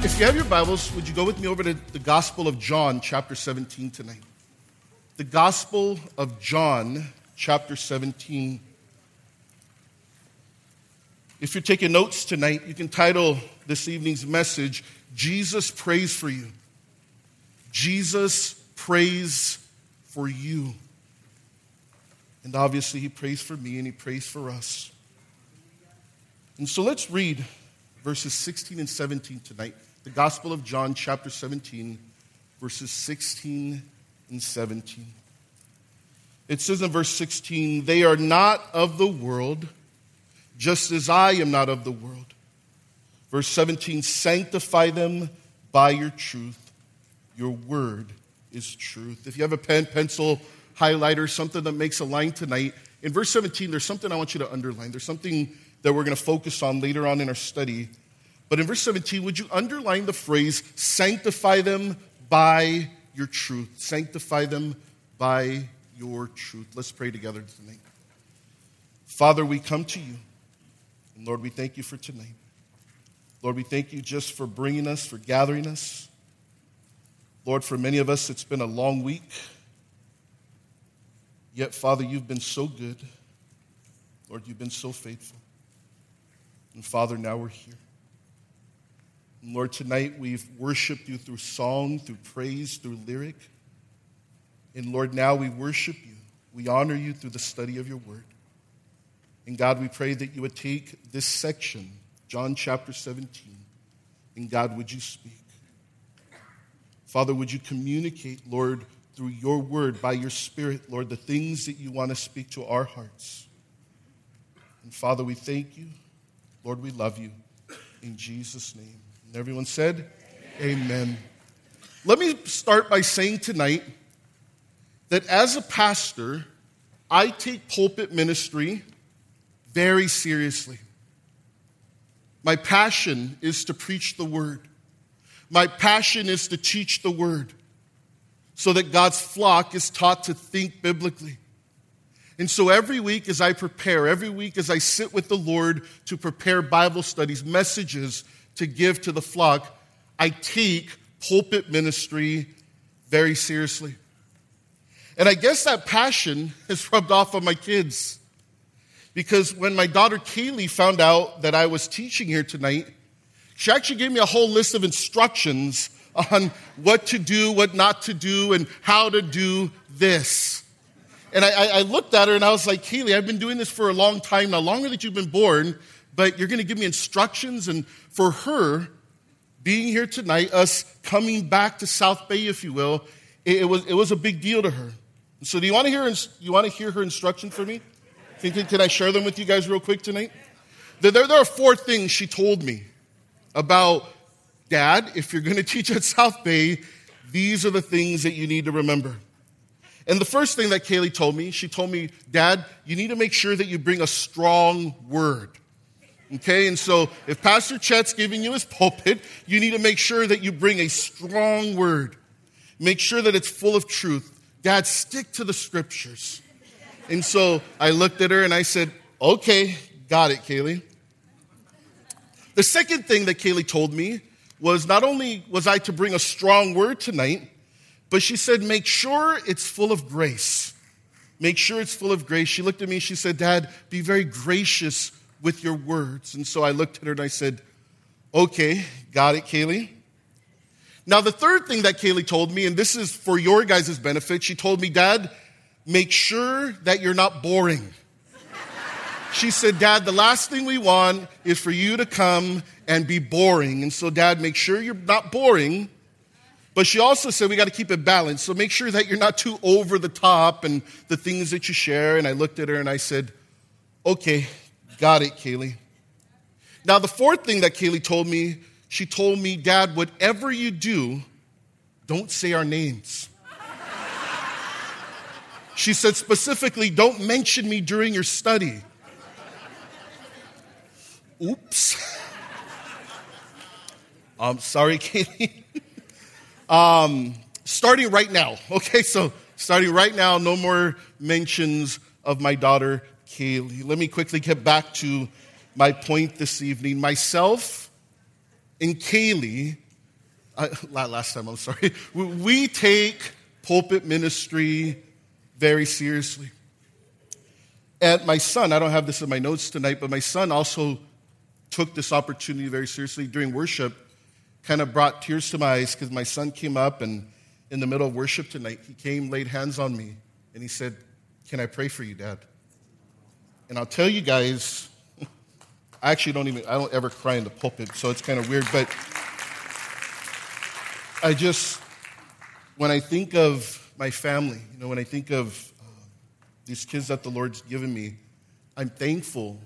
If you have your Bibles, would you go with me over to the Gospel of John, chapter 17 tonight? The Gospel of John, chapter 17. If you're taking notes tonight, you can title this evening's message, Jesus Prays for You. Jesus prays for you. And obviously, he prays for me and he prays for us. And so let's read verses 16 and 17 tonight the Gospel of John, chapter 17, verses 16 and 17. It says in verse 16, They are not of the world, just as I am not of the world. Verse 17, Sanctify them by your truth. Your word is truth. If you have a pen, pencil, highlighter, something that makes a line tonight, in verse 17, there's something I want you to underline. There's something that we're going to focus on later on in our study. But in verse 17, would you underline the phrase, sanctify them by your truth? Sanctify them by your truth. Let's pray together tonight. Father, we come to you. And Lord, we thank you for tonight. Lord, we thank you just for bringing us, for gathering us. Lord, for many of us, it's been a long week. Yet, Father, you've been so good. Lord, you've been so faithful. And Father, now we're here. Lord, tonight we've worshiped you through song, through praise, through lyric. And Lord, now we worship you. We honor you through the study of your word. And God, we pray that you would take this section, John chapter 17, and God, would you speak? Father, would you communicate, Lord, through your word, by your spirit, Lord, the things that you want to speak to our hearts. And Father, we thank you. Lord, we love you. In Jesus' name. And everyone said, Amen. Amen. Let me start by saying tonight that as a pastor, I take pulpit ministry very seriously. My passion is to preach the word. My passion is to teach the word so that God's flock is taught to think biblically. And so every week as I prepare, every week as I sit with the Lord to prepare Bible studies, messages, to give to the flock, I take pulpit ministry very seriously. And I guess that passion has rubbed off on my kids. Because when my daughter Kaylee found out that I was teaching here tonight, she actually gave me a whole list of instructions on what to do, what not to do, and how to do this. And I, I, looked at her and I was like, Kaylee, I've been doing this for a long time now, longer than you've been born but you're going to give me instructions. And for her, being here tonight, us coming back to South Bay, if you will, it, it was, it was a big deal to her. So, do you want to hear, you want to hear her instructions for me? Can, can I share them with you guys real quick tonight? There, there are four things she told me about Dad, if you're going to teach at South Bay, these are the things that you need to remember. And the first thing that Kaylee told me, she told me, Dad, you need to make sure that you bring a strong word. Okay, and so if Pastor Chet's giving you his pulpit, you need to make sure that you bring a strong word. Make sure that it's full of truth. Dad, stick to the scriptures. And so I looked at her and I said, Okay, got it, Kaylee. The second thing that Kaylee told me was not only was I to bring a strong word tonight, but she said, Make sure it's full of grace. Make sure it's full of grace. She looked at me, she said, Dad, be very gracious with your words. And so I looked at her and I said, Okay, got it, Kaylee. Now, the third thing that Kaylee told me, and this is for your guys' benefit, she told me, Dad, make sure that you're not boring. She said, Dad, the last thing we want is for you to come and be boring. And so, Dad, make sure you're not boring. But she also said we got to keep it balanced. So make sure that you're not too over the top and the things that you share. And I looked at her and I said, okay, Got it, Kaylee. Now, the fourth thing that Kaylee told me, she told me, Dad, whatever you do, don't say our names. She said specifically, don't mention me during your study. Oops. I'm sorry, Kaylee. um, starting right now, okay? So, starting right now, no more mentions of my daughter, Kaylee. Let me quickly get back to my point this evening. Myself and Kaylee, uh, last time, I'm sorry, we take pulpit ministry very seriously. And my son, I don't have this in my notes tonight, but my son also took this opportunity very seriously during worship, kind of brought tears to my eyes because my son came up and in the middle of worship tonight, he came, laid hands on me, and he said, Can I pray for you, Dad? And I'll tell you guys, I actually don't even, I don't ever cry in the pulpit, so it's kind of weird, but I just, when I think of my family, you know, when I think of uh, these kids that the Lord's given me, I'm thankful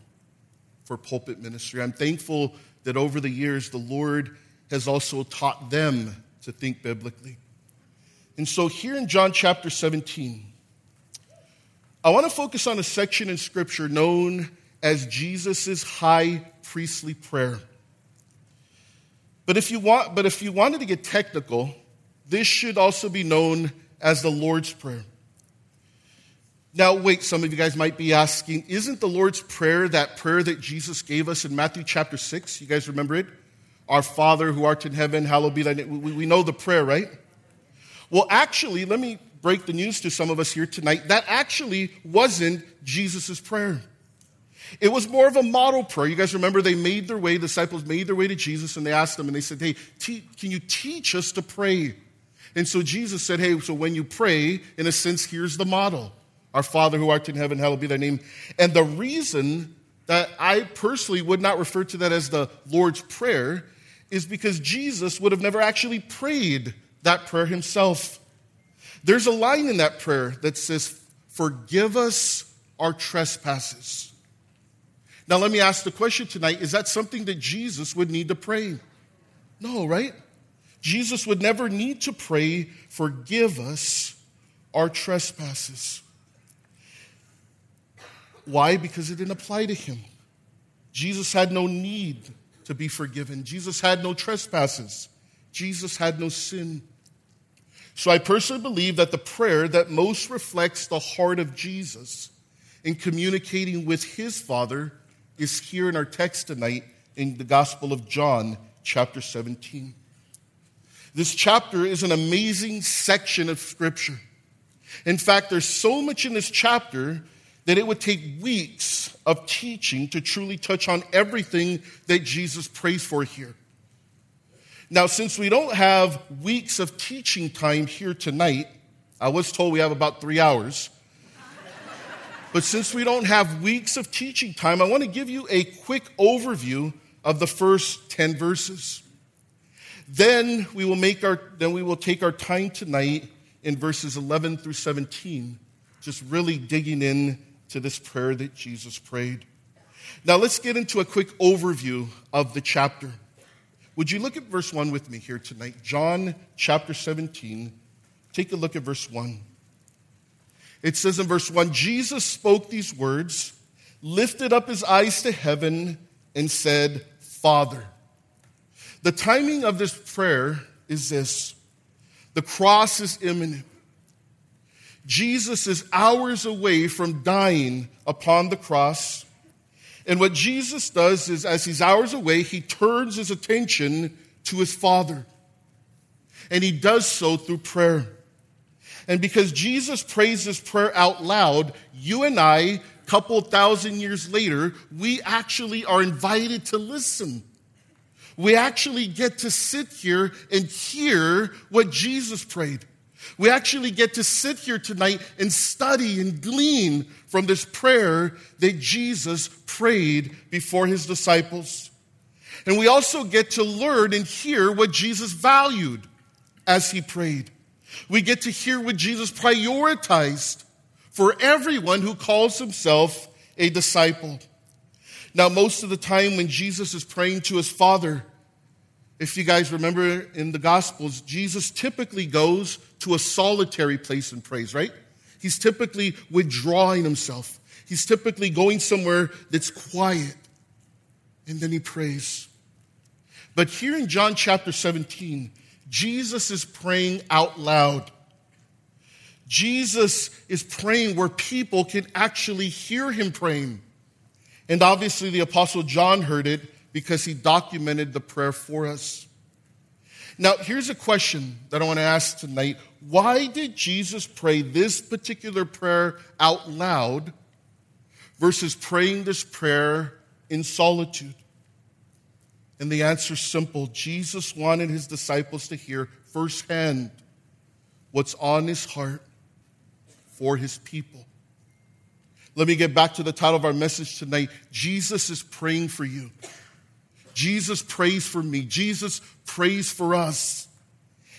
for pulpit ministry. I'm thankful that over the years, the Lord has also taught them to think biblically. And so, here in John chapter 17, I want to focus on a section in Scripture known as Jesus' high priestly prayer. But if, you want, but if you wanted to get technical, this should also be known as the Lord's Prayer. Now, wait, some of you guys might be asking, isn't the Lord's Prayer that prayer that Jesus gave us in Matthew chapter 6? You guys remember it? Our Father who art in heaven, hallowed be thy name. We, we know the prayer, right? Well, actually, let me break the news to some of us here tonight. That actually wasn't Jesus' prayer. It was more of a model prayer. You guys remember they made their way, the disciples made their way to Jesus and they asked him and they said, Hey, te- can you teach us to pray? And so Jesus said, Hey, so when you pray, in a sense, here's the model Our Father who art in heaven, hallowed be thy name. And the reason that I personally would not refer to that as the Lord's Prayer is because Jesus would have never actually prayed that prayer himself. There's a line in that prayer that says, Forgive us our trespasses. Now, let me ask the question tonight is that something that Jesus would need to pray? No, right? Jesus would never need to pray, Forgive us our trespasses. Why? Because it didn't apply to him. Jesus had no need to be forgiven, Jesus had no trespasses, Jesus had no sin. So I personally believe that the prayer that most reflects the heart of Jesus in communicating with his Father is here in our text tonight in the Gospel of John, chapter 17. This chapter is an amazing section of Scripture. In fact, there's so much in this chapter that it would take weeks of teaching to truly touch on everything that Jesus prays for here. Now, since we don't have weeks of teaching time here tonight, I was told we have about three hours. But since we don't have weeks of teaching time, I want to give you a quick overview of the first 10 verses. Then we will make our then we will take our time tonight in verses 11 through 17, just really digging in to this prayer that Jesus prayed. Now let's get into a quick overview of the chapter. Would you look at verse 1 with me here tonight? John chapter 17. Take a look at verse 1. It says in verse 1 Jesus spoke these words, lifted up his eyes to heaven, and said, Father. The timing of this prayer is this the cross is imminent. Jesus is hours away from dying upon the cross. And what Jesus does is, as he's hours away, he turns his attention to his Father. And he does so through prayer. And because Jesus prays this prayer out loud, you and I, a couple thousand years later, we actually are invited to listen. We actually get to sit here and hear what Jesus prayed. We actually get to sit here tonight and study and glean from this prayer that Jesus prayed before his disciples. And we also get to learn and hear what Jesus valued as he prayed. We get to hear what Jesus prioritized for everyone who calls himself a disciple. Now, most of the time when Jesus is praying to his Father, if you guys remember in the Gospels, Jesus typically goes to a solitary place and prays, right? He's typically withdrawing himself. He's typically going somewhere that's quiet. And then he prays. But here in John chapter 17, Jesus is praying out loud. Jesus is praying where people can actually hear him praying. And obviously, the Apostle John heard it because he documented the prayer for us. Now, here's a question that I want to ask tonight. Why did Jesus pray this particular prayer out loud versus praying this prayer in solitude? And the answer is simple Jesus wanted his disciples to hear firsthand what's on his heart for his people. Let me get back to the title of our message tonight Jesus is praying for you. Jesus prays for me. Jesus prays for us.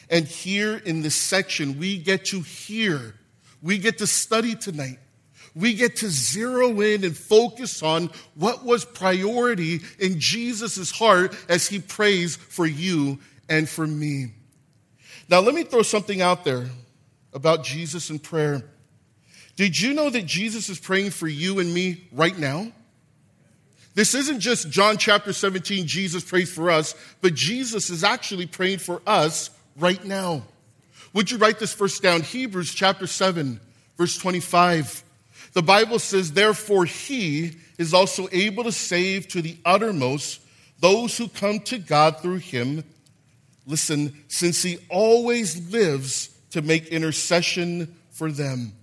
And here in this section, we get to hear, we get to study tonight. We get to zero in and focus on what was priority in Jesus' heart as he prays for you and for me. Now, let me throw something out there about Jesus and prayer. Did you know that Jesus is praying for you and me right now? This isn't just John chapter 17, Jesus prays for us, but Jesus is actually praying for us right now. Would you write this verse down? Hebrews chapter 7, verse 25. The Bible says, Therefore, he is also able to save to the uttermost those who come to God through him. Listen, since he always lives to make intercession for them.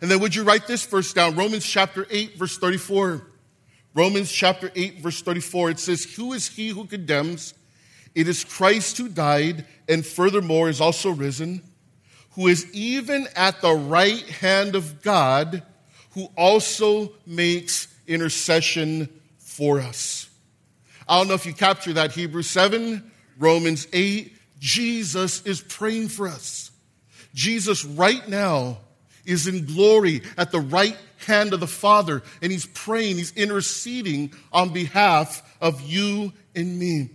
And then would you write this verse down? Romans chapter 8, verse 34. Romans chapter 8, verse 34, it says, Who is he who condemns? It is Christ who died and furthermore is also risen, who is even at the right hand of God, who also makes intercession for us. I don't know if you capture that. Hebrews 7, Romans 8, Jesus is praying for us. Jesus, right now, is in glory at the right hand of the Father, and he's praying, he's interceding on behalf of you and me.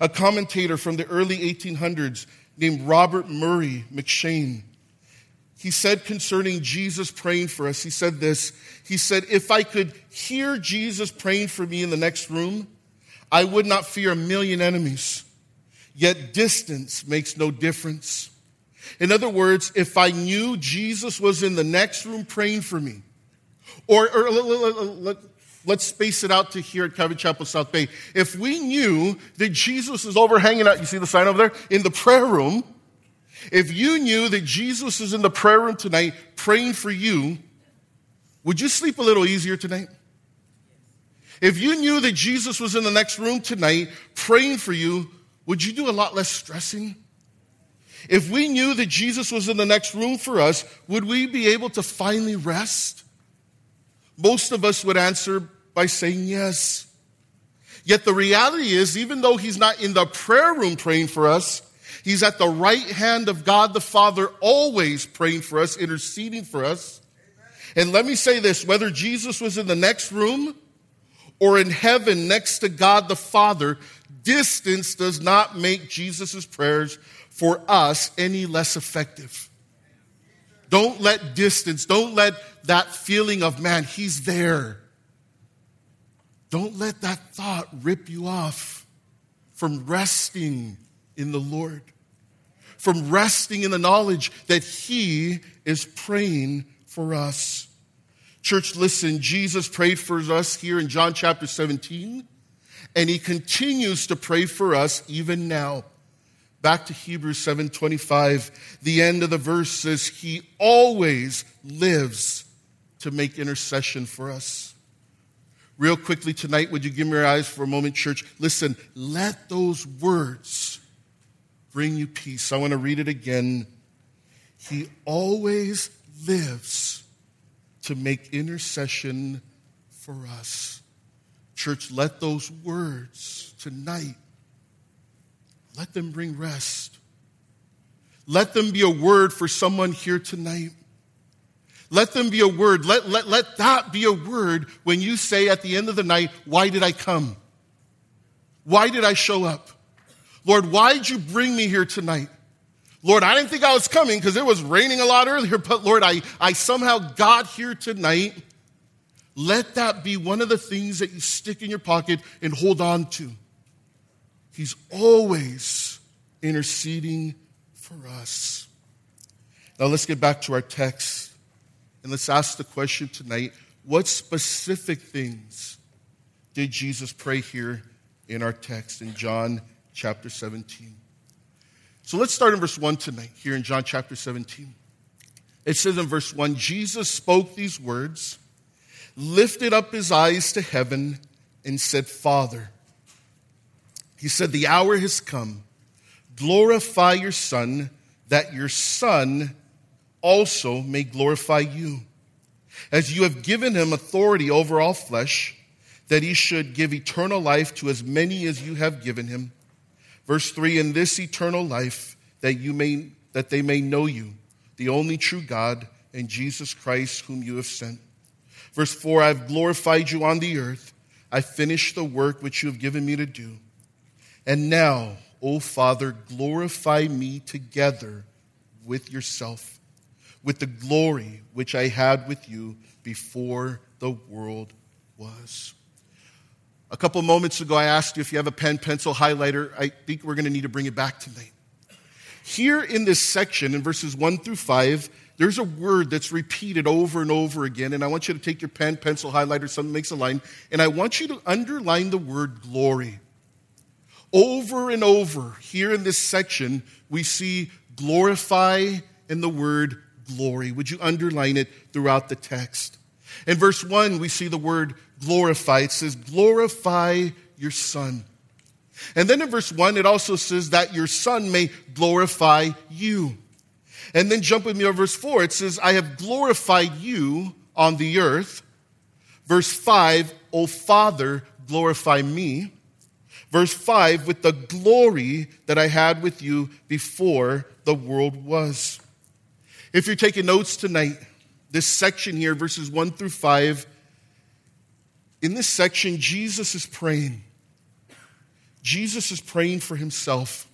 A commentator from the early 1800s named Robert Murray M'Cheyne, he said concerning Jesus praying for us, he said this. He said, If I could hear Jesus praying for me in the next room, I would not fear a million enemies. Yet distance makes no difference. In other words, if I knew Jesus was in the next room praying for me, or, or let, us space it out to here at Calvary Chapel South Bay. If we knew that Jesus is over hanging out, you see the sign over there? In the prayer room. If you knew that Jesus is in the prayer room tonight praying for you, would you sleep a little easier tonight? If you knew that Jesus was in the next room tonight praying for you, would you do a lot less stressing? If we knew that Jesus was in the next room for us, would we be able to finally rest? Most of us would answer by saying yes. Yet the reality is, even though he's not in the prayer room praying for us, he's at the right hand of God the Father, always praying for us, interceding for us. And let me say this whether Jesus was in the next room or in heaven next to God the Father, distance does not make Jesus' prayers for us any less effective. Don't let distance, don't let that feeling of, man, he's there. Don't let that thought rip you off from resting in the Lord, from resting in the knowledge that He is praying for us. Church, listen, Jesus prayed for us here in John chapter 17, and He continues to pray for us even now. Back to Hebrews 7:25, the end of the verse says he always lives to make intercession for us. Real quickly tonight, would you give me your eyes for a moment, church? Listen, let those words bring you peace. I want to read it again. He always lives to make intercession for us. Church, let those words tonight, let them bring rest. Let them be a word for someone here tonight let them be a word. Let, let, let that be a word when you say at the end of the night, Why did I come? Why did I show up? Lord, why did you bring me here tonight? Lord, I didn't think I was coming because it was raining a lot earlier, but Lord, I, I somehow got here tonight. Let that be one of the things that you stick in your pocket and hold on to. He's always interceding for us. Now let's get back to our text and let's ask the question tonight what specific things did Jesus pray here in our text in John chapter 17? So let's start in verse 1 tonight, here in John chapter 17. It says in verse 1 Jesus spoke these words, lifted up his eyes to heaven, and said, Father, he said, The hour has come. Glorify your Son, that your Son also may glorify you. As you have given him authority over all flesh, that he should give eternal life to as many as you have given him. Verse 3 In this eternal life, that, you may, that they may know you, the only true God, and Jesus Christ, whom you have sent. Verse 4 I have glorified you on the earth. I finished the work which you have given me to do. And now, O Father, glorify me together with yourself, with the glory which I had with you before the world was. A couple moments ago, I asked you if you have a pen, pencil, highlighter. I think we're going to need to bring it back tonight. Here in this section, in verses 1 through 5, there's a word that's repeated over and over again. And I want you to take your pen, pencil, highlighter, something makes a line, and I want you to underline the word glory. Over and over, here in this section, we see glorify and the word glory. Would you underline it throughout the text? In verse 1, we see the word glorify. It says, glorify your Son. And then in verse 1, it also says that your Son may glorify you. And then jump with me over verse 4. It says, I have glorified you on the earth. Verse 5, O Father, glorify me. Verse 5, with the glory that I had with you before the world was. If you're taking notes tonight, this section here, verses 1 through 5, in this section, Jesus is praying. Jesus is praying for himself.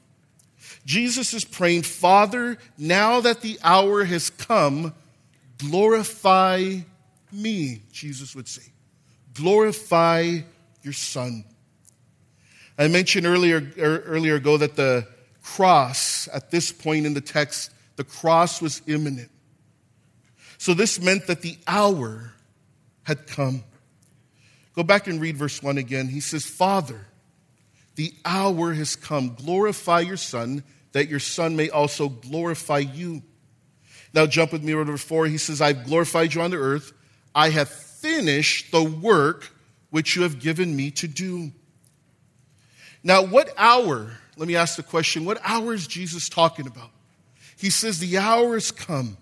Jesus is praying, Father, now that the hour has come, glorify me, Jesus would say. Glorify your Son. I mentioned earlier, er, earlier ago that the cross, at this point in the text, the cross was imminent. So this meant that the hour had come. Go back and read verse 1 again. He says, Father, the hour has come. Glorify your Son, that your Son may also glorify you. Now jump with me over to verse 4. He says, I've glorified you on the earth. I have finished the work which you have given me to do. Now, what hour? Let me ask the question what hour is Jesus talking about? He says, The hour has come.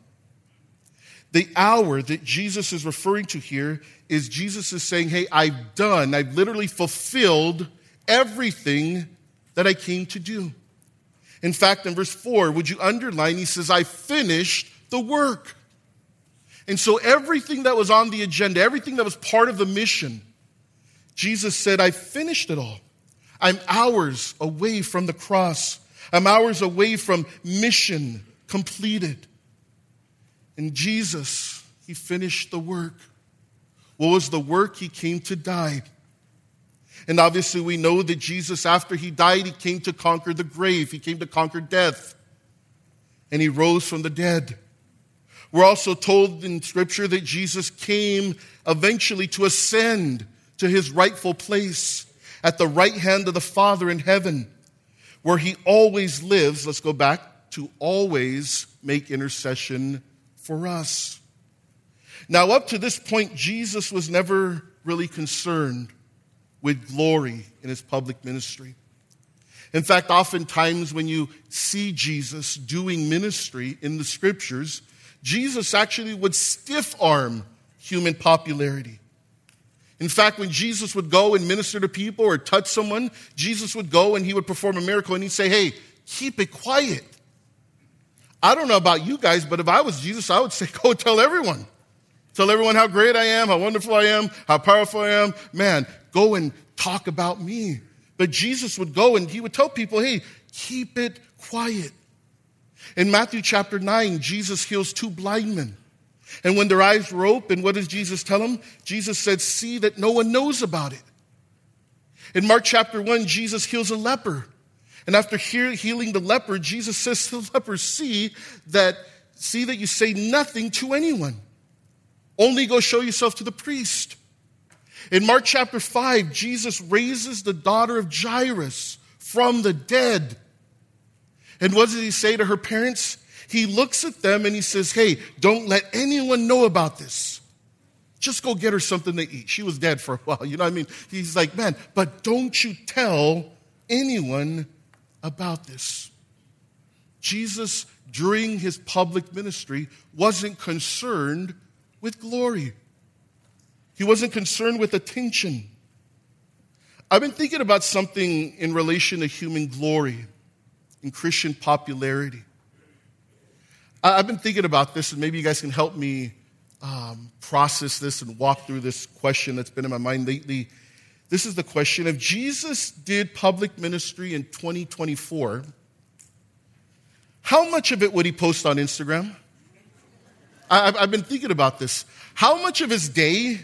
The hour that Jesus is referring to here is Jesus is saying, Hey, I've done, I've literally fulfilled everything that I came to do. In fact, in verse 4, would you underline, he says, I finished the work. And so everything that was on the agenda, everything that was part of the mission, Jesus said, I finished it all. I'm hours away from the cross. I'm hours away from mission completed. And Jesus, he finished the work. What was the work? He came to die. And obviously, we know that Jesus, after he died, he came to conquer the grave, he came to conquer death, and he rose from the dead. We're also told in Scripture that Jesus came eventually to ascend to his rightful place at the right hand of the Father in heaven, where he always lives. Let's go back to always make intercession for us. Now, up to this point, Jesus was never really concerned with glory in his public ministry. In fact, oftentimes when you see Jesus doing ministry in the scriptures, Jesus actually would stiff arm human popularity. In fact, when Jesus would go and minister to people or touch someone, Jesus would go and he would perform a miracle and he'd say, Hey, keep it quiet. I don't know about you guys, but if I was Jesus, I would say, go tell everyone. Tell everyone how great I am, how wonderful I am, how powerful I am. Man, go and talk about me. But Jesus would go and he would tell people, hey, keep it quiet. In Matthew chapter 9, Jesus heals two blind men. And when their eyes were open, what does Jesus tell them? Jesus said, See that no one knows about it. In Mark chapter 1, Jesus heals a leper. And after healing the leper, Jesus says to the leper, See that, see that you say nothing to anyone. Only go show yourself to the priest. In Mark chapter 5, Jesus raises the daughter of Jairus from the dead. And what does he say to her parents? He looks at them and he says, Hey, don't let anyone know about this. Just go get her something to eat. She was dead for a while. You know what I mean? He's like, Man, but don't you tell anyone about this. Jesus, during his public ministry, wasn't concerned with glory, he wasn't concerned with attention. I've been thinking about something in relation to human glory and Christian popularity. I've been thinking about this, and maybe you guys can help me um, process this and walk through this question that's been in my mind lately. This is the question if Jesus did public ministry in 2024, how much of it would he post on Instagram? I've been thinking about this. How much of his day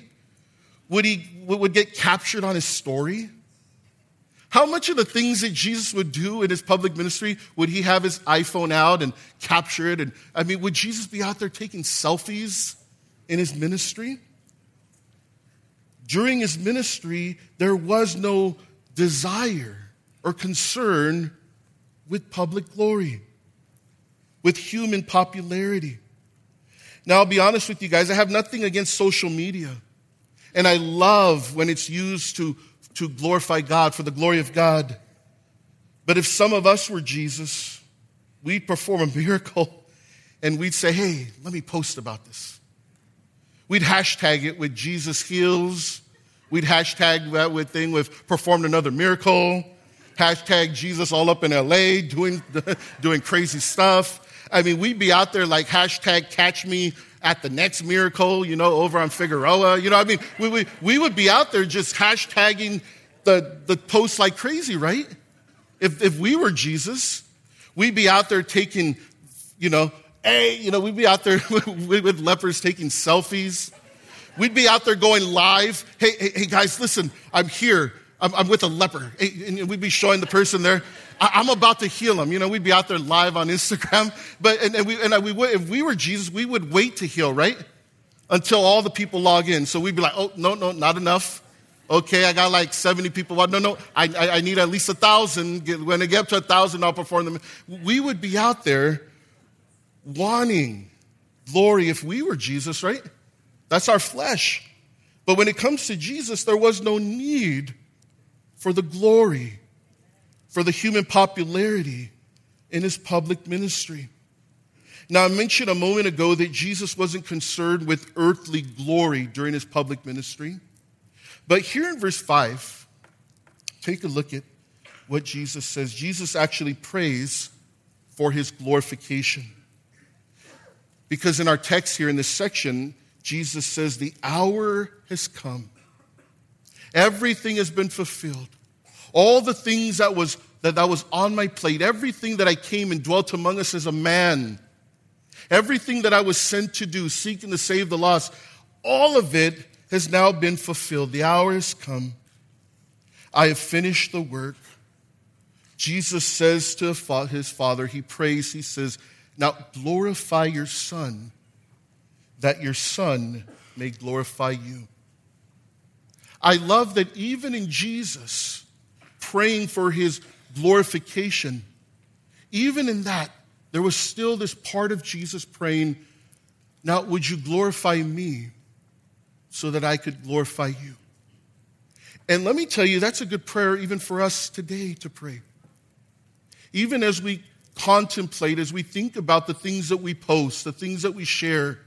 would he would get captured on his story? How much of the things that Jesus would do in his public ministry would he have his iPhone out and capture it? And I mean, would Jesus be out there taking selfies in his ministry? During his ministry, there was no desire or concern with public glory, with human popularity. Now, I'll be honest with you guys, I have nothing against social media. And I love when it's used to to glorify God, for the glory of God. But if some of us were Jesus, we'd perform a miracle and we'd say, hey, let me post about this. We'd hashtag it with Jesus heals. We'd hashtag that with thing with performed another miracle. Hashtag Jesus all up in LA doing, doing crazy stuff. I mean, we'd be out there like hashtag catch me at the next miracle, you know, over on Figueroa. You know, I mean, we, we, we would be out there just hashtagging the, the posts like crazy, right? If, if we were Jesus, we'd be out there taking, you know, hey, you know, we'd be out there with, with lepers taking selfies. We'd be out there going live. Hey, hey, hey guys, listen, I'm here. I'm, I'm with a leper. Hey, and we'd be showing the person there. I, am about to heal him. You know, we'd be out there live on Instagram. But, and, and, we, and we would, if we were Jesus, we would wait to heal, right? Until all the people log in. So we'd be like, oh, no, no, not enough. Okay, I got like 70 people. No, no, I, I, I need at least a thousand. When I get up to a thousand, I'll perform them. We would be out there wanting glory if we were Jesus, right? That's our flesh. But when it comes to Jesus, there was no need for the glory for the human popularity in his public ministry. Now, I mentioned a moment ago that Jesus wasn't concerned with earthly glory during his public ministry. But here in verse 5, take a look at what Jesus says. Jesus actually prays for his glorification. Because in our text here in this section, Jesus says, The hour has come. Everything has been fulfilled. All the things that was, that, that was on my plate, everything that I came and dwelt among us as a man, everything that I was sent to do, seeking to save the lost, all of it has now been fulfilled. The hour has come. I have finished the work. Jesus says to his Father, he prays, he says, Now glorify your Son, that your Son may glorify you. I love that even in Jesus, praying for his glorification, even in that, there was still this part of Jesus praying, Now, would you glorify me so that I could glorify you? And let me tell you, that's a good prayer even for us today to pray. Even as we contemplate, as we think about the things that we post, the things that we share,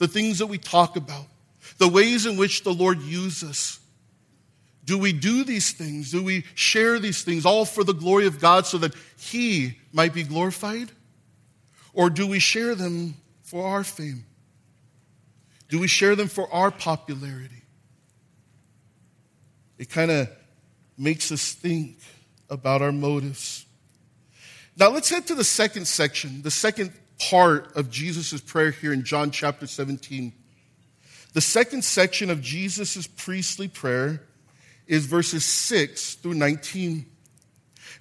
the things that we talk about, the ways in which the Lord uses us. Do we do these things? Do we share these things all for the glory of God so that He might be glorified? Or do we share them for our fame? Do we share them for our popularity? It kind of makes us think about our motives. Now let's head to the second section, the second part of Jesus' prayer here in John chapter 17. The second section of Jesus' priestly prayer is verses 6 through 19.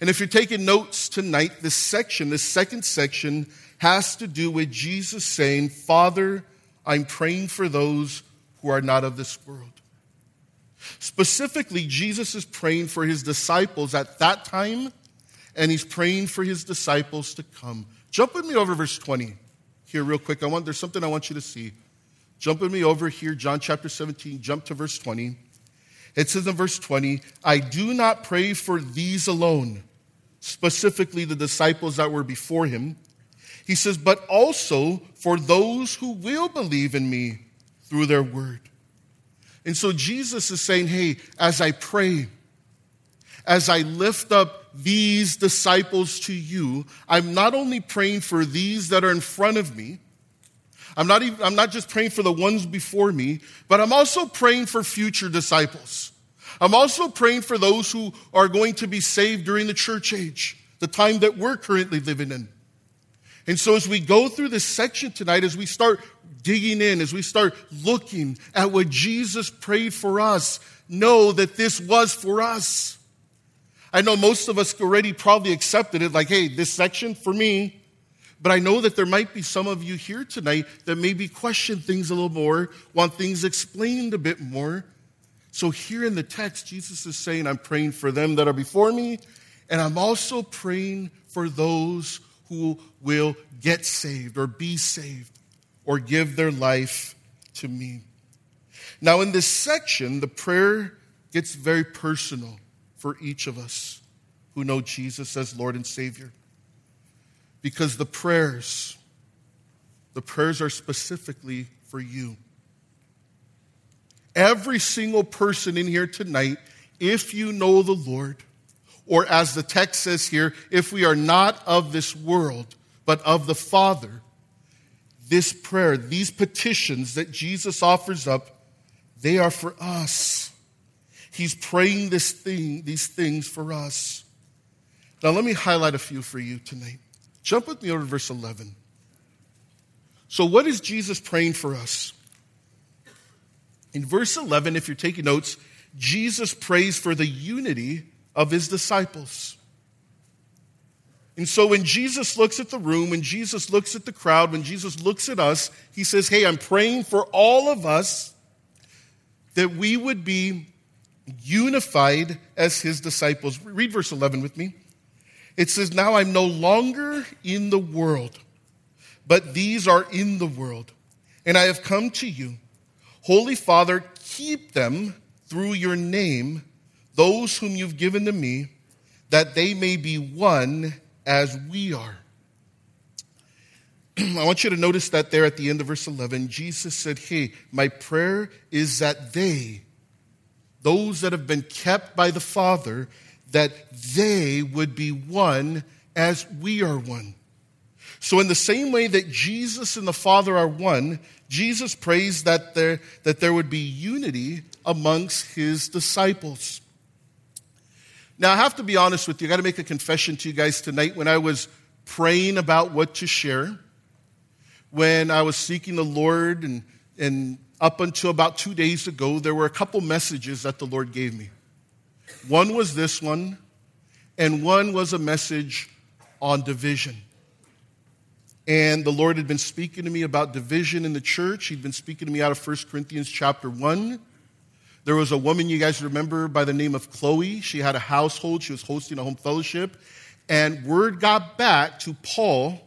And if you're taking notes tonight, this section, this second section, has to do with Jesus saying, Father, I'm praying for those who are not of this world. Specifically, Jesus is praying for his disciples at that time, and he's praying for his disciples to come. Jump with me over verse 20 here, real quick. I want, there's something I want you to see. Jump with me over here, John chapter 17, jump to verse 20. It says in verse 20, I do not pray for these alone, specifically the disciples that were before him. He says, but also for those who will believe in me through their word. And so Jesus is saying, hey, as I pray, as I lift up these disciples to you, I'm not only praying for these that are in front of me, I'm not, even, I'm not just praying for the ones before me, but I'm also praying for future disciples. I'm also praying for those who are going to be saved during the church age, the time that we're currently living in. And so, as we go through this section tonight, as we start digging in, as we start looking at what Jesus prayed for us, know that this was for us. I know most of us already probably accepted it, like, hey, this section for me. But I know that there might be some of you here tonight that maybe question things a little more, want things explained a bit more. So here in the text, Jesus is saying, I'm praying for them that are before me, and I'm also praying for those who will get saved or be saved or give their life to me. Now, in this section, the prayer gets very personal for each of us who know Jesus as Lord and Savior. Because the prayers, the prayers are specifically for you. Every single person in here tonight, if you know the Lord, or as the text says here, if we are not of this world, but of the Father, this prayer, these petitions that Jesus offers up, they are for us. He's praying this thing, these things for us. Now, let me highlight a few for you tonight. Jump with me over to verse 11. So, what is Jesus praying for us? In verse 11, if you're taking notes, Jesus prays for the unity of his disciples. And so when Jesus looks at the room, when Jesus looks at the crowd, when Jesus looks at us, he says, Hey, I'm praying for all of us that we would be unified as his disciples. Read verse 11 with me. It says, Now I'm no longer in the world, but these are in the world, and I have come to you. Holy Father, keep them through your name, those whom you've given to me, that they may be one as we are. I want you to notice that there at the end of verse 11, Jesus said, Hey, my prayer is that they, those that have been kept by the Father, that they would be one as we are one. So, in the same way that Jesus and the Father are one, Jesus prays that there, that there would be unity amongst his disciples. Now, I have to be honest with you. I got to make a confession to you guys tonight. When I was praying about what to share, when I was seeking the Lord, and, and up until about two days ago, there were a couple messages that the Lord gave me. One was this one, and one was a message on division. And the Lord had been speaking to me about division in the church. He'd been speaking to me out of 1 Corinthians chapter 1. There was a woman you guys remember by the name of Chloe. She had a household, she was hosting a home fellowship. And word got back to Paul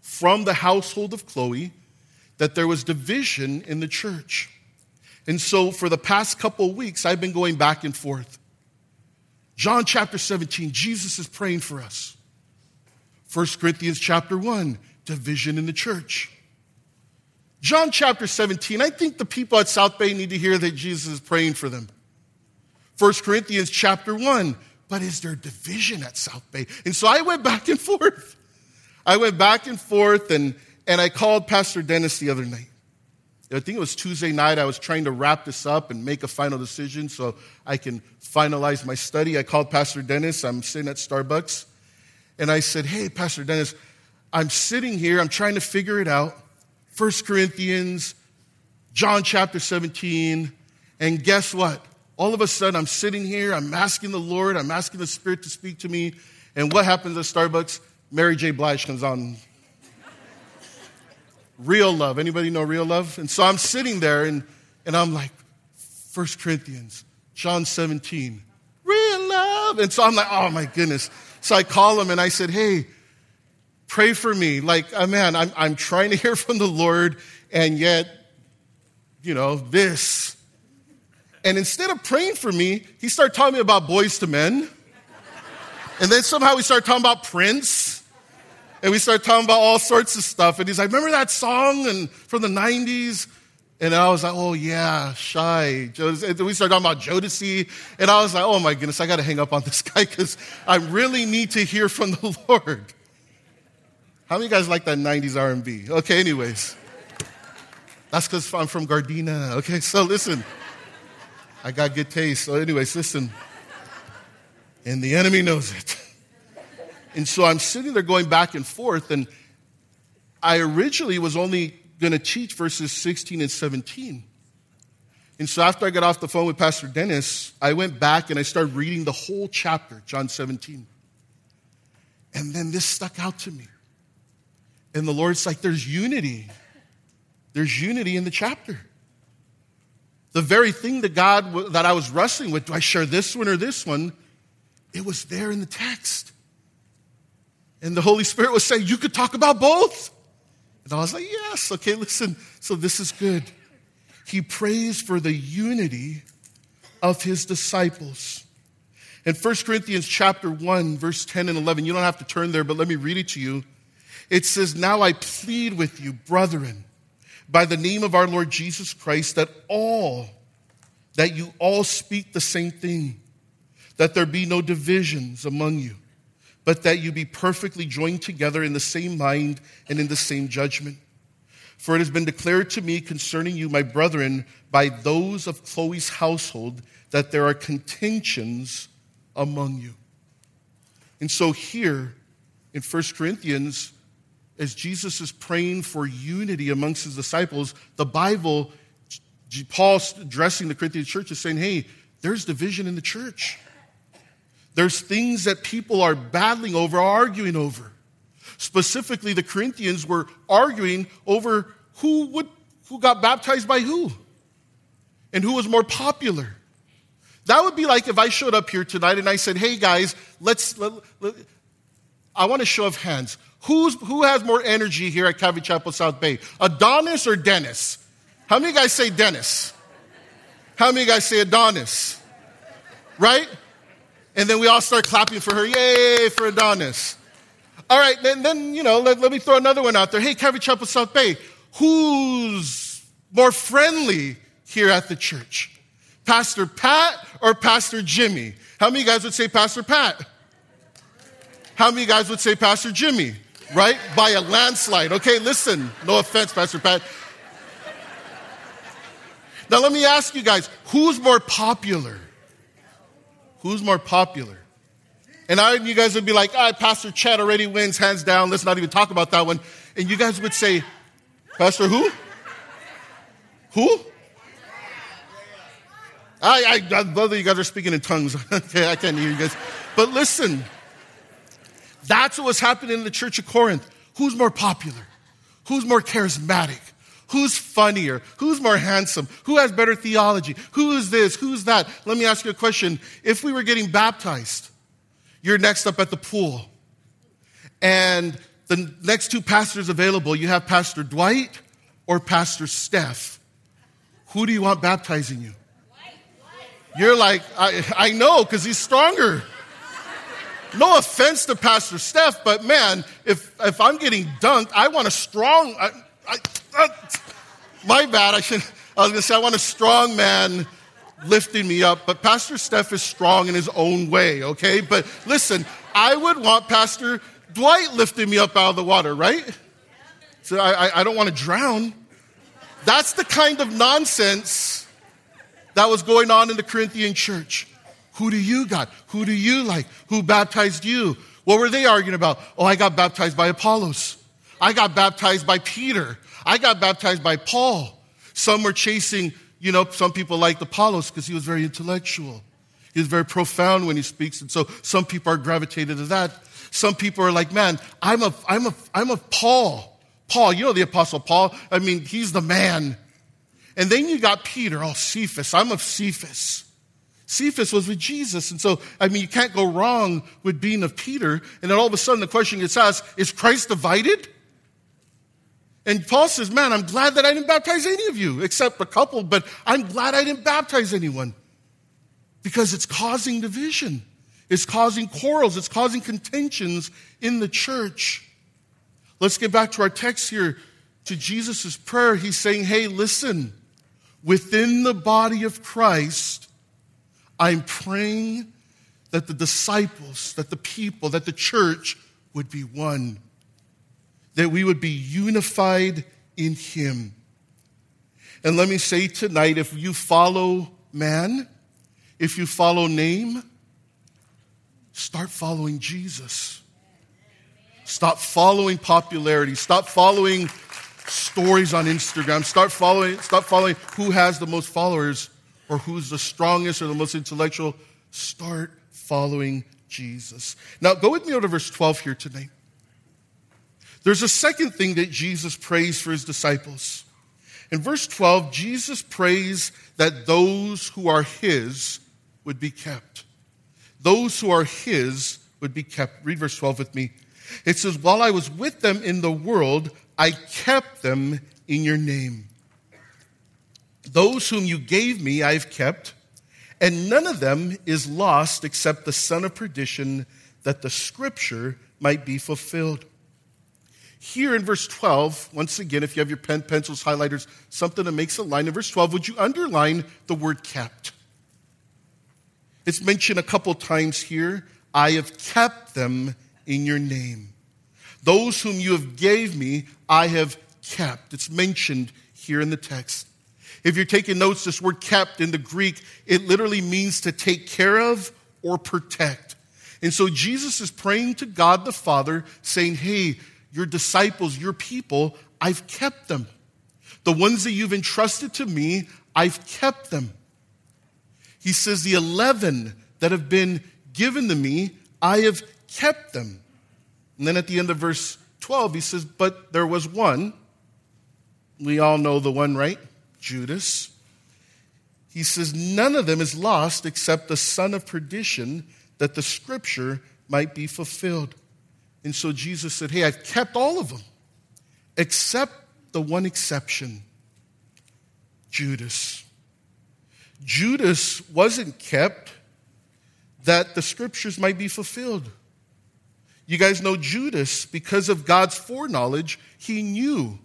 from the household of Chloe that there was division in the church. And so for the past couple weeks, I've been going back and forth. John chapter 17, Jesus is praying for us. 1 Corinthians chapter 1, division in the church. John chapter 17, I think the people at South Bay need to hear that Jesus is praying for them. 1 Corinthians chapter 1, but is there division at South Bay? And so I went back and forth. I went back and forth and, and I called Pastor Dennis the other night. I think it was Tuesday night. I was trying to wrap this up and make a final decision so I can finalize my study. I called Pastor Dennis. I'm sitting at Starbucks. And I said, Hey, Pastor Dennis, I'm sitting here, I'm trying to figure it out. 1 Corinthians, John chapter 17, and guess what? All of a sudden, I'm sitting here, I'm asking the Lord, I'm asking the Spirit to speak to me, and what happens at Starbucks? Mary J. Blige comes on. Real love. Anybody know real love? And so I'm sitting there, and, and I'm like, 1 Corinthians, John 17, real love. And so I'm like, oh my goodness. So I call him and I said, hey, pray for me. Like, oh man, I'm, I'm trying to hear from the Lord, and yet, you know, this. And instead of praying for me, he started talking about Boyz II Men. And then somehow we started talking about Prince. And we started talking about all sorts of stuff. And he's like, remember that song and from the 90s? And I was like, oh, yeah, Shai. we started talking about Jodeci. And I was like, oh, my goodness, I got to hang up on this guy because I really need to hear from the Lord. How many guys like that 90s R&B? Okay, anyways. That's because I'm from Gardena. Okay, so listen. I got good taste. So anyways, listen. And the enemy knows it. And so I'm sitting there going back and forth, and I originally was only going to teach verses 16 and 17. And so after I got off the phone with Pastor Dennis, I went back and I started reading the whole chapter, John 17. And then this stuck out to me. And the Lord's like, there's unity. There's unity in the chapter. The very thing that God, that I was wrestling with, do I share this one or this one? It was there in the text. And the Holy Spirit was saying, you could talk about both. And I was like, yes, okay, listen. So this is good. He prays for the unity of his disciples. In 1 Corinthians chapter 1, verse 10 and 11, you don't have to turn there, but let me read it to you. It says, Now I plead with you, brethren, by the name of our Lord Jesus Christ, that all, that you all speak the same thing, that there be no divisions among you but that you be perfectly joined together in the same mind and in the same judgment. For it has been declared to me concerning you, my brethren, by those of Chloe's household, that there are contentions among you. And so here in 1 Corinthians, as Jesus is praying for unity amongst his disciples, the Bible, Paul addressing the Corinthian church is saying, hey, there's division in the church. There's things that people are battling over, arguing over. Specifically, the Corinthians were arguing over who, would, who got baptized by who and who was more popular. That would be like if I showed up here tonight and I said, hey guys, let's, let, let, I want a show of hands. Who's, who has more energy here at Calvary Chapel South Bay? Adonis or Dennis? How many guys say Dennis? How many guys say Adonis? Right? And then we all start clapping for her. Yay for Adonis. All right, then, then you know, let, let me throw another one out there. Hey, Calvary Chapel South Bay, who's more friendly here at the church? Pastor Pat or Pastor Jimmy? How many guys would say Pastor Pat? How many guys would say Pastor Jimmy? Right? By a landslide. Okay, listen, no offense, Pastor Pat. Now, let me ask you guys who's more popular? Who's more popular? And I, you guys would be like, ah, Pastor Chad already wins, hands down. Let's not even talk about that one. And you guys would say, Pastor who? Who? I, I, I love that you guys are speaking in tongues. okay, I can't hear you guys. But listen, that's what was happening in the church of Corinth. Who's more popular? Who's more charismatic? Who's funnier? Who's more handsome? Who has better theology? Who is this? Who's that? Let me ask you a question. If we were getting baptized, you're next up at the pool, and the next two pastors available, you have Pastor Dwight or Pastor Steph. Who do you want baptizing you? You're like, I, I know, because he's stronger. No offense to Pastor Steph, but man, if, if I'm getting dunked, I want a strong. I, I, uh, my bad. I should. I was going to say I want a strong man lifting me up, but Pastor Steph is strong in his own way. Okay, but listen, I would want Pastor Dwight lifting me up out of the water, right? So I, I don't want to drown. That's the kind of nonsense that was going on in the Corinthian church. Who do you got? Who do you like? Who baptized you? What were they arguing about? Oh, I got baptized by Apollos. I got baptized by Peter. I got baptized by Paul. Some were chasing, you know, some people liked Apollos because he was very intellectual. He was very profound when he speaks, and so some people are gravitated to that. Some people are like, man, I'm a, I'm a, I'm a Paul. Paul, you know the apostle Paul. I mean, he's the man. And then you got Peter, oh, Cephas. I'm of Cephas. Cephas was with Jesus. And so, I mean, you can't go wrong with being of Peter. And then all of a sudden the question gets asked, is Christ divided? And Paul says, man, I'm glad that I didn't baptize any of you, except a couple, but I'm glad I didn't baptize anyone because it's causing division. It's causing quarrels. It's causing contentions in the church. Let's get back to our text here to Jesus' prayer. He's saying, hey, listen, within the body of Christ, I'm praying that the disciples, that the people, that the church would be one, that we would be unified in Him. And let me say tonight if you follow man, if you follow name, start following Jesus. Stop following popularity. Stop following stories on Instagram. Start following, stop following who has the most followers or who's the strongest or the most intellectual. Start following Jesus. Now, go with me over to verse 12 here tonight. There's a second thing that Jesus prays for his disciples. In verse 12, Jesus prays that those who are his would be kept. Those who are his would be kept. Read verse 12 with me. It says, While I was with them in the world, I kept them in your name. Those whom you gave me, I have kept, and none of them is lost except the son of perdition, that the scripture might be fulfilled. Here in verse 12, once again, if you have your pen, pencils, highlighters, something that makes a line, in verse 12, would you underline the word kept? It's mentioned a couple times here. I have kept them in your name. Those whom you have gave me, I have kept. It's mentioned here in the text. If you're taking notes, this word kept in the Greek, it literally means to take care of or protect. And so Jesus is praying to God the Father, saying, Hey, your disciples, your people, I've kept them. The ones that you've entrusted to me, I've kept them. He says, The 11 that have been given to me, I have kept them. And then at the end of verse 12, he says, But there was one. We all know the one, right? Judas. He says, None of them is lost except the son of perdition, that the scripture might be fulfilled. And so Jesus said, Hey, I've kept all of them, except the one exception Judas. Judas wasn't kept that the scriptures might be fulfilled. You guys know Judas, because of God's foreknowledge, he knew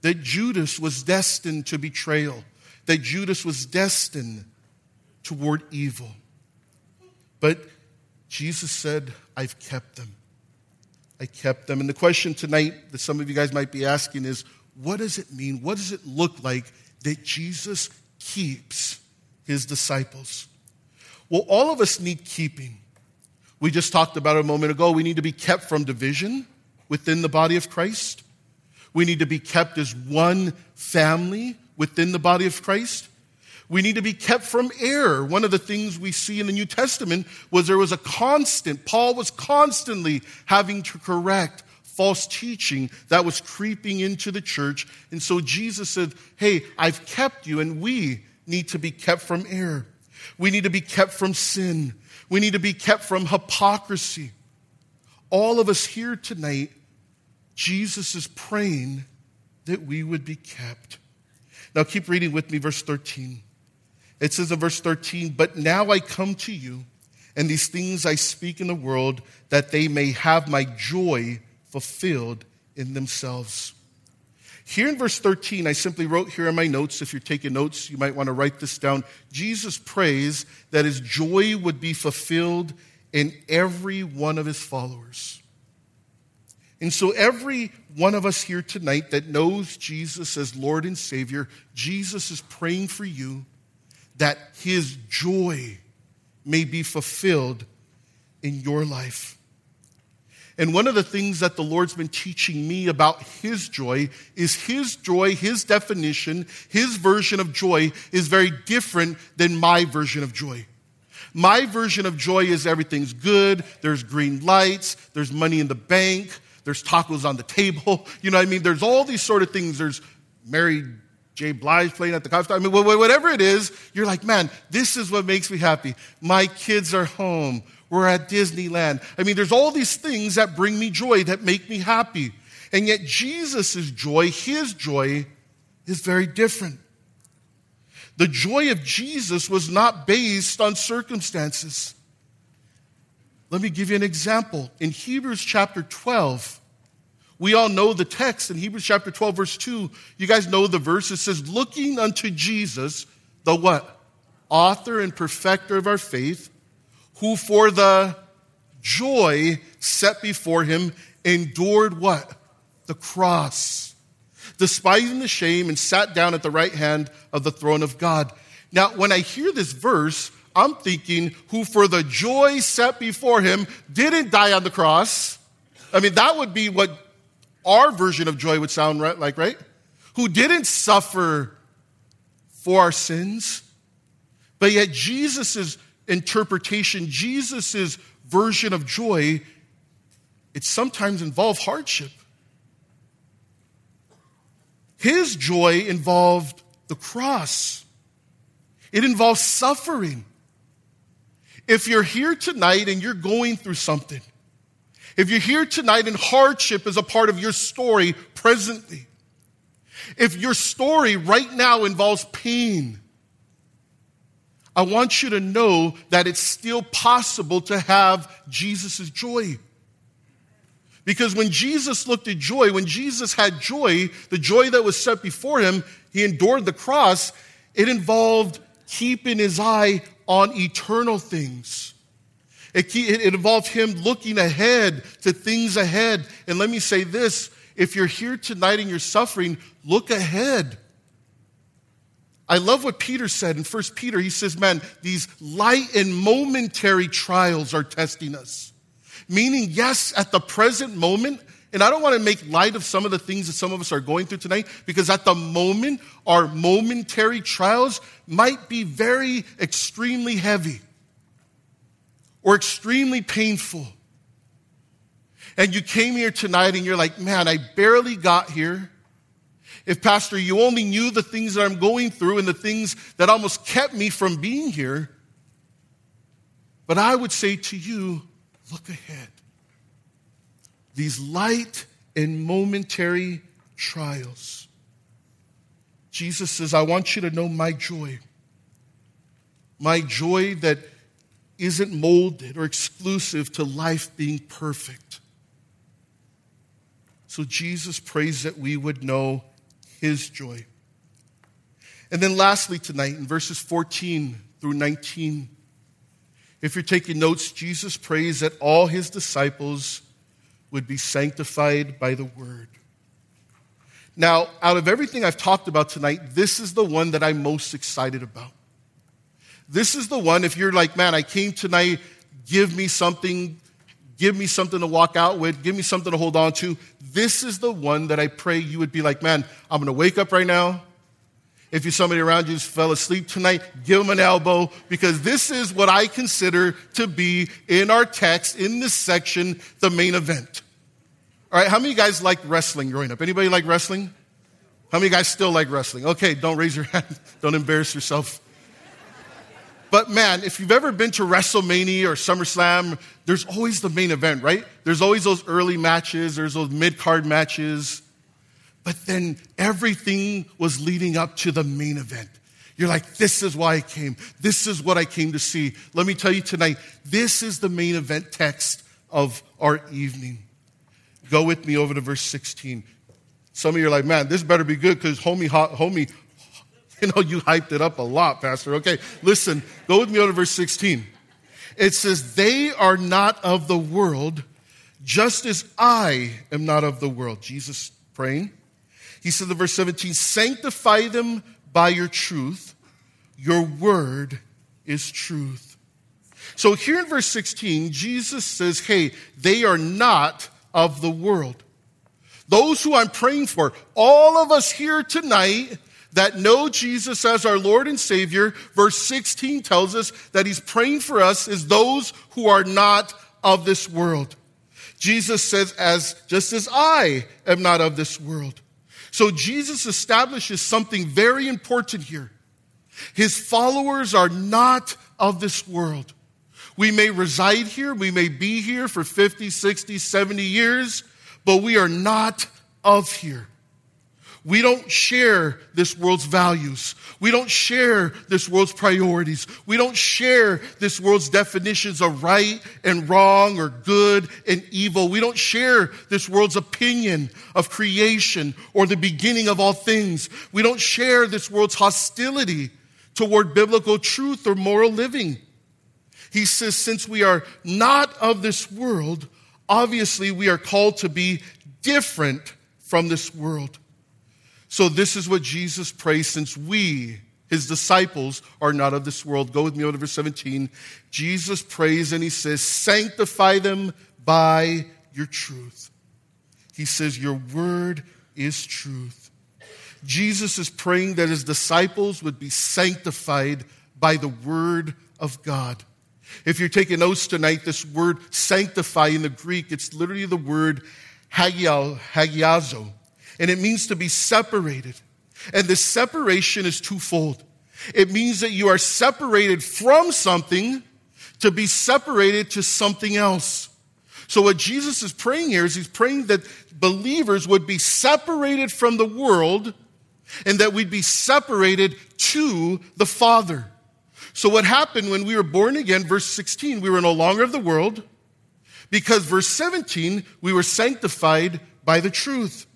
that Judas was destined to betrayal, that Judas was destined toward evil. But Jesus said, I've kept them. I kept them. And the question tonight that some of you guys might be asking is what does it mean? What does it look like that Jesus keeps his disciples? Well, all of us need keeping. We just talked about it a moment ago. We need to be kept from division within the body of Christ. We need to be kept as one family within the body of Christ. We need to be kept from error. One of the things we see in the New Testament was there was a constant, Paul was constantly having to correct false teaching that was creeping into the church. And so Jesus said, Hey, I've kept you, and we need to be kept from error. We need to be kept from sin. We need to be kept from hypocrisy. All of us here tonight, Jesus is praying that we would be kept. Now, keep reading with me, verse 13. It says in verse 13, But now I come to you, and these things I speak in the world, that they may have my joy fulfilled in themselves. Here in verse 13, I simply wrote here in my notes. If you're taking notes, you might want to write this down. Jesus prays that his joy would be fulfilled in every one of his followers. And so, every one of us here tonight that knows Jesus as Lord and Savior, Jesus is praying for you that his joy may be fulfilled in your life. And one of the things that the Lord's been teaching me about His joy is His joy, His definition, His version of joy is very different than my version of joy. My version of joy is everything's good, there's green lights, there's money in the bank, there's tacos on the table. You know what I mean? There's all these sort of things. There's Mary J. Blige playing at the coffee I mean, whatever it is, you're like, man, this is what makes me happy. My kids are home. We're at Disneyland. I mean, there's all these things that bring me joy, that make me happy. And yet, Jesus' joy, his joy, is very different. The joy of Jesus was not based on circumstances. Let me give you an example. In Hebrews chapter 12, we all know the text in Hebrews chapter 12, verse 2. You guys know the verse. It says, Looking unto Jesus, the what? Author and perfecter of our faith, who for the joy set before him endured what? The cross, despising the shame, and sat down at the right hand of the throne of God. Now, when I hear this verse, I'm thinking, who for the joy set before him didn't die on the cross. I mean, that would be what our version of joy would sound like, right? Who didn't suffer for our sins. But yet, Jesus' interpretation, Jesus' version of joy, it sometimes involved hardship. His joy involved the cross, it involves suffering. If you're here tonight and you're going through something, if you're here tonight and hardship is a part of your story presently, if your story right now involves pain, I want you to know that it's still possible to have Jesus' joy. Because when Jesus looked at joy, when Jesus had joy, the joy that was set before him, he endured the cross, it involved keeping his eye on eternal things. It, it involved him looking ahead to things ahead. And let me say this if you're here tonight and you're suffering, look ahead. I love what Peter said in 1 Peter. He says, Man, these light and momentary trials are testing us. Meaning, yes, at the present moment, and I don't want to make light of some of the things that some of us are going through tonight, because at the moment, our momentary trials might be very extremely heavy or extremely painful. And you came here tonight and you're like, man, I barely got here. If, Pastor, you only knew the things that I'm going through and the things that almost kept me from being here. But I would say to you, look ahead. These light and momentary trials. Jesus says, I want you to know my joy. My joy that isn't molded or exclusive to life being perfect. So Jesus prays that we would know his joy. And then, lastly, tonight, in verses 14 through 19, if you're taking notes, Jesus prays that all his disciples would be sanctified by the word. Now, out of everything I've talked about tonight, this is the one that I'm most excited about. This is the one, if you're like, man, I came tonight, give me something Give me something to walk out with. Give me something to hold on to. This is the one that I pray you would be like, man, I'm going to wake up right now. If you're somebody around you who fell asleep tonight, give them an elbow because this is what I consider to be in our text, in this section, the main event. All right, how many guys liked wrestling growing up? Anybody like wrestling? How many guys still like wrestling? Okay, don't raise your hand. Don't embarrass yourself. But man, if you've ever been to WrestleMania or SummerSlam, there's always the main event, right? There's always those early matches, there's those mid card matches. But then everything was leading up to the main event. You're like, this is why I came. This is what I came to see. Let me tell you tonight, this is the main event text of our evening. Go with me over to verse 16. Some of you are like, man, this better be good because homie, homie You know, you hyped it up a lot, Pastor. Okay, listen, go with me on to verse 16. It says, They are not of the world, just as I am not of the world. Jesus praying. He said in verse 17, Sanctify them by your truth. Your word is truth. So here in verse 16, Jesus says, Hey, they are not of the world. Those who I'm praying for, all of us here tonight that know Jesus as our Lord and Savior, verse 16 tells us that He's praying for us as those who are not of this world. Jesus says, as just as I am not of this world. So Jesus establishes something very important here. His followers are not of this world. We may reside here, we may be here for 50, 60, 70 years, but we are not of here. We don't share this world's values. We don't share this world's priorities. We don't share this world's definitions of right and wrong or good and evil. We don't share this world's opinion of creation or the beginning of all things. We don't share this world's hostility toward biblical truth or moral living. He says, since we are not of this world, obviously we are called to be different from this world. So, this is what Jesus prays since we, his disciples, are not of this world. Go with me over to verse 17. Jesus prays and he says, Sanctify them by your truth. He says, Your word is truth. Jesus is praying that his disciples would be sanctified by the word of God. If you're taking notes tonight, this word sanctify in the Greek, it's literally the word hagiazo, and it means to be separated. And this separation is twofold. It means that you are separated from something to be separated to something else. So what Jesus is praying here is he's praying that believers would be separated from the world and that we'd be separated to the Father. So, what happened when we were born again, verse 16, we were no longer of the world, because verse 17, we were sanctified by the truth.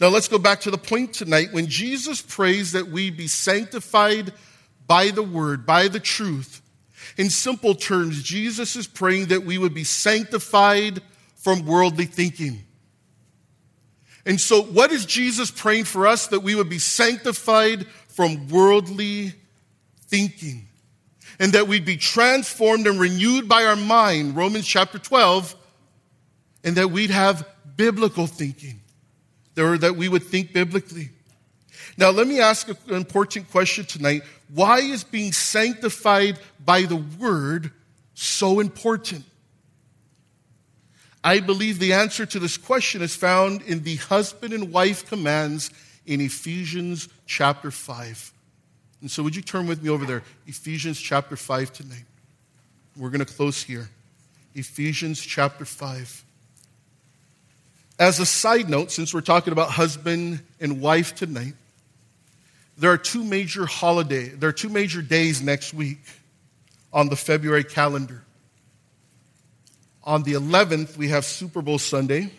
Now, let's go back to the point tonight. When Jesus prays that we be sanctified by the word, by the truth, in simple terms, Jesus is praying that we would be sanctified from worldly thinking. And so, what is Jesus praying for us? That we would be sanctified from worldly thinking and that we'd be transformed and renewed by our mind, Romans chapter 12, and that we'd have biblical thinking, or that we would think biblically. Now, let me ask an important question tonight. Why is being sanctified by the word so important? I believe the answer to this question is found in the husband and wife commands in Ephesians chapter 5. And so, would you turn with me over there? Ephesians chapter 5 tonight. We're going to close here. Ephesians chapter 5. As a side note, since we're talking about husband and wife tonight, there are two major holidays, there are two major days next week on the February calendar. On the 11th, we have Super Bowl Sunday.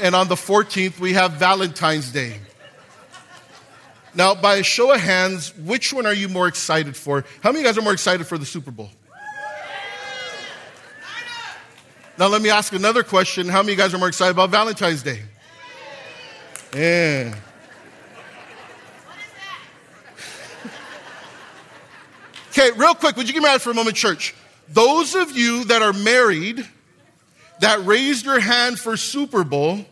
And on the 14th, we have Valentine's Day. Now, by a show of hands, which one are you more excited for? How many of you guys are more excited for the Super Bowl? Now, let me ask another question. How many of you guys are more excited about Valentine's Day? Yeah. Okay, real quick, would you give me for a moment, church? Those of you that are married that raised your hand for Super Bowl,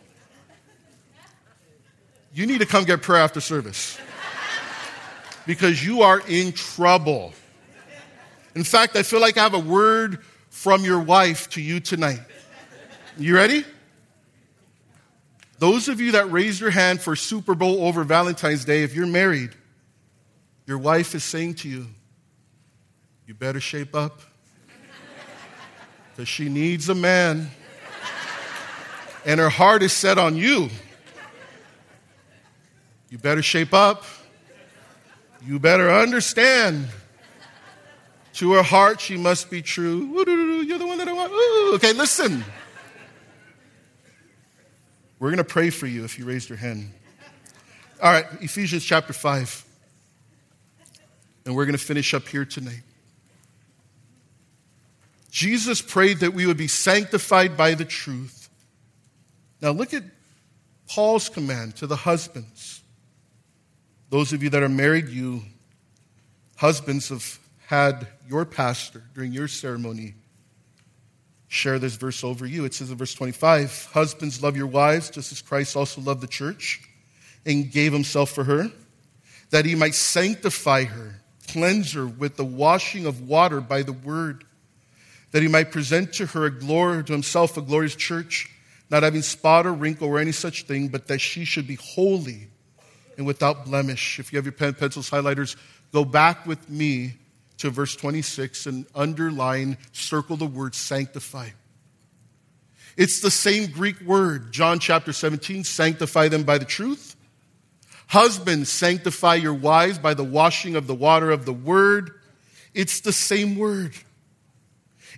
you need to come get prayer after service because you are in trouble. In fact, I feel like I have a word from your wife to you tonight. You ready? Those of you that raised your hand for Super Bowl over Valentine's Day, if you're married, your wife is saying to you, you better shape up because she needs a man and her heart is set on you. You better shape up. You better understand. To her heart, she must be true. You're the one that I want. Okay, listen. We're going to pray for you if you raised your hand. All right, Ephesians chapter 5. And we're going to finish up here tonight. Jesus prayed that we would be sanctified by the truth. Now look at Paul's command to the husbands. Those of you that are married, you husbands have had your pastor during your ceremony share this verse over you. It says in verse 25 Husbands, love your wives, just as Christ also loved the church and gave himself for her, that he might sanctify her, cleanse her with the washing of water by the word, that he might present to her a glory, to himself a glorious church, not having spot or wrinkle or any such thing, but that she should be holy and without blemish. If you have your pen, pencils, highlighters, go back with me to verse 26 and underline, circle the word sanctify. It's the same Greek word, John chapter 17, sanctify them by the truth. Husbands, sanctify your wives by the washing of the water of the word. It's the same word.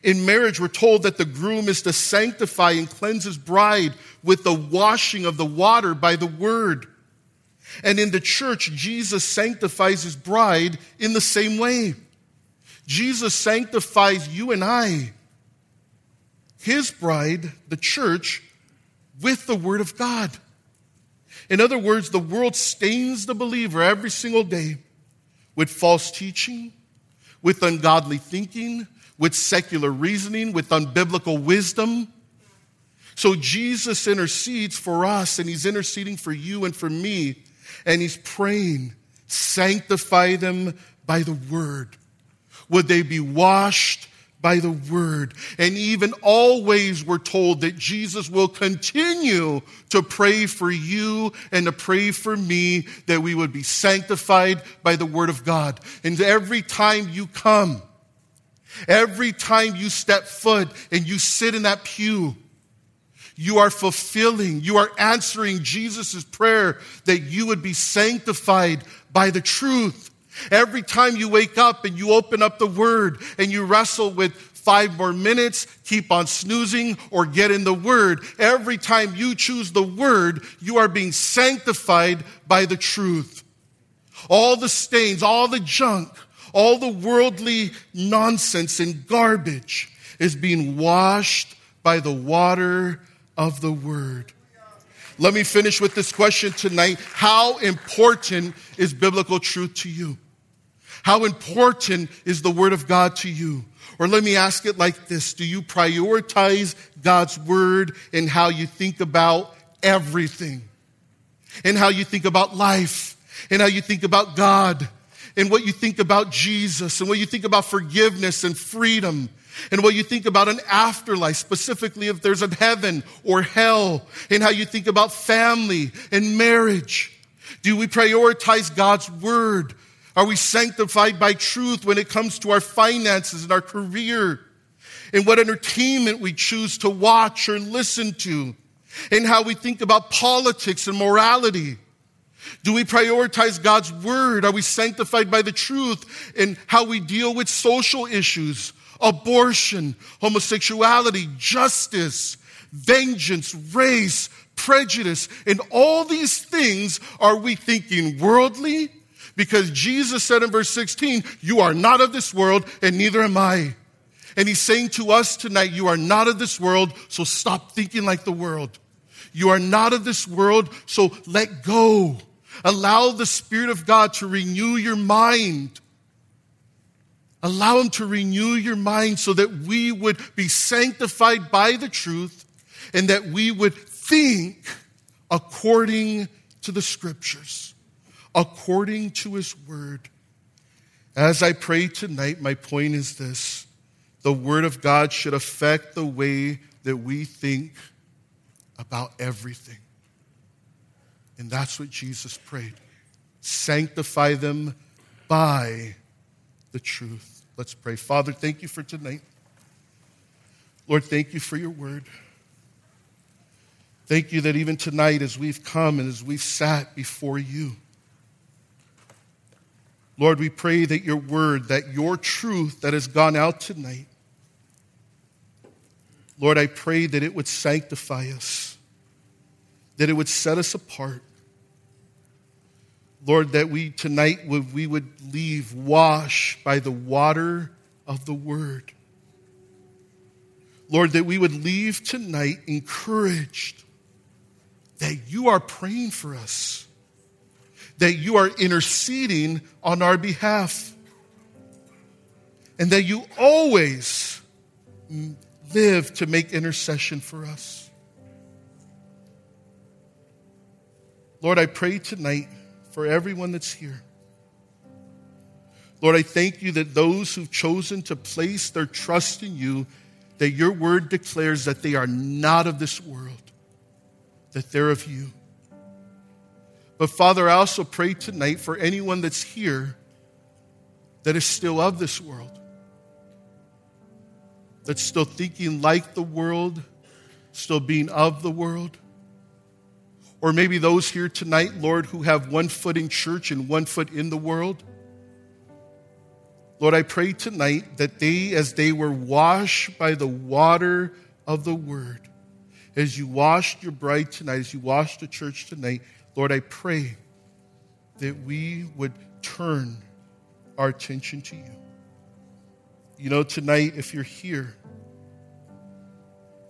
In marriage, we're told that the groom is to sanctify and cleanse his bride with the washing of the water by the word. And in the church, Jesus sanctifies his bride in the same way. Jesus sanctifies you and I, his bride, the church, with the word of God. In other words, the world stains the believer every single day with false teaching, with ungodly thinking, with secular reasoning, with unbiblical wisdom. So Jesus intercedes for us, and he's interceding for you and for me, and he's praying, sanctify them by the word. Would they be washed by the word. And even always we're told that Jesus will continue to pray for you and to pray for me that we would be sanctified by the word of God. And every time you come, every time you step foot and you sit in that pew, you are fulfilling, you are answering Jesus' prayer that you would be sanctified by the truth. Every time you wake up and you open up the word and you wrestle with five more minutes, keep on snoozing, or get in the word, every time you choose the word, you are being sanctified by the truth. All the stains, all the junk, all the worldly nonsense and garbage is being washed by the water of the word. Let me finish with this question tonight. How important is biblical truth to you? How important is the Word of God to you? Or let me ask it like this Do you prioritize God's Word in how you think about everything? In how you think about life? In how you think about God? In what you think about Jesus? And what you think about forgiveness and freedom? And what you think about an afterlife, specifically if there's a heaven or hell? And how you think about family and marriage? Do we prioritize God's Word? Are we sanctified by truth when it comes to our finances and our career? And what entertainment we choose to watch or listen to? And how we think about politics and morality? Do we prioritize God's word? Are we sanctified by the truth in how we deal with social issues, abortion, homosexuality, justice, vengeance, race, prejudice, and all these things? Are we thinking worldly? Because Jesus said in verse 16, You are not of this world, and neither am I. And he's saying to us tonight, You are not of this world, so stop thinking like the world. You are not of this world, so let go. Allow the Spirit of God to renew your mind. Allow Him to renew your mind so that we would be sanctified by the truth and that we would think according to the Scriptures according to his word. As I pray tonight, my point is this the word of God should affect the way that we think about everything. And that's what Jesus prayed. Sanctify them by the truth. Let's pray. Father, thank you for tonight. Lord, thank you for your word. Thank you that even tonight, as we've come and as we've sat before you, Lord, we pray that your word, that your truth that has gone out tonight, Lord, I pray that it would sanctify us, that it would set us apart. Lord, that we tonight would, we would leave washed by the water of the word. Lord, that we would leave tonight encouraged that you are praying for us that you are interceding on our behalf. and that you always live to make intercession for us. Lord, I pray tonight for everyone that's here. Lord, I thank you that those who've chosen to place their trust in you, that your word declares that they are not of this world, that they're of you. But Father, I also pray tonight for anyone that's here that is still of this world, that's still thinking like the world, still being of the world. Or maybe those here tonight, Lord, who have one foot in church and one foot in the world. Lord, I pray tonight that they, as they were washed by the water of the word, as you washed your bride tonight, as you washed the church tonight, Lord, I pray that we would turn our attention to you. You know, tonight, if you're here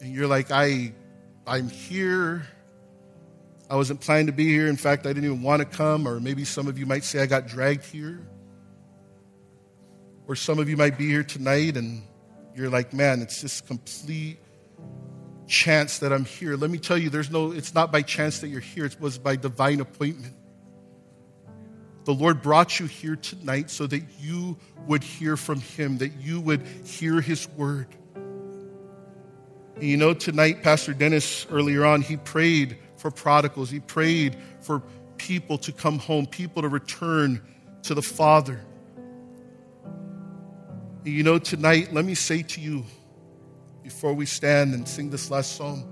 and you're like, I, I'm here, I wasn't planning to be here. In fact, I didn't even want to come, or maybe some of you might say I got dragged here. Or some of you might be here tonight and you're like, man, it's just complete chance that I'm here. Let me tell you, there's no, it's not by chance that you're here, it was by divine appointment. The Lord brought you here tonight so that you would hear from Him, that you would hear His word. And you know, tonight, Pastor Dennis, earlier on, he prayed for prodigals, he prayed for people to come home, people to return to the Father. And you know, tonight, let me say to you, before we stand and sing this last song.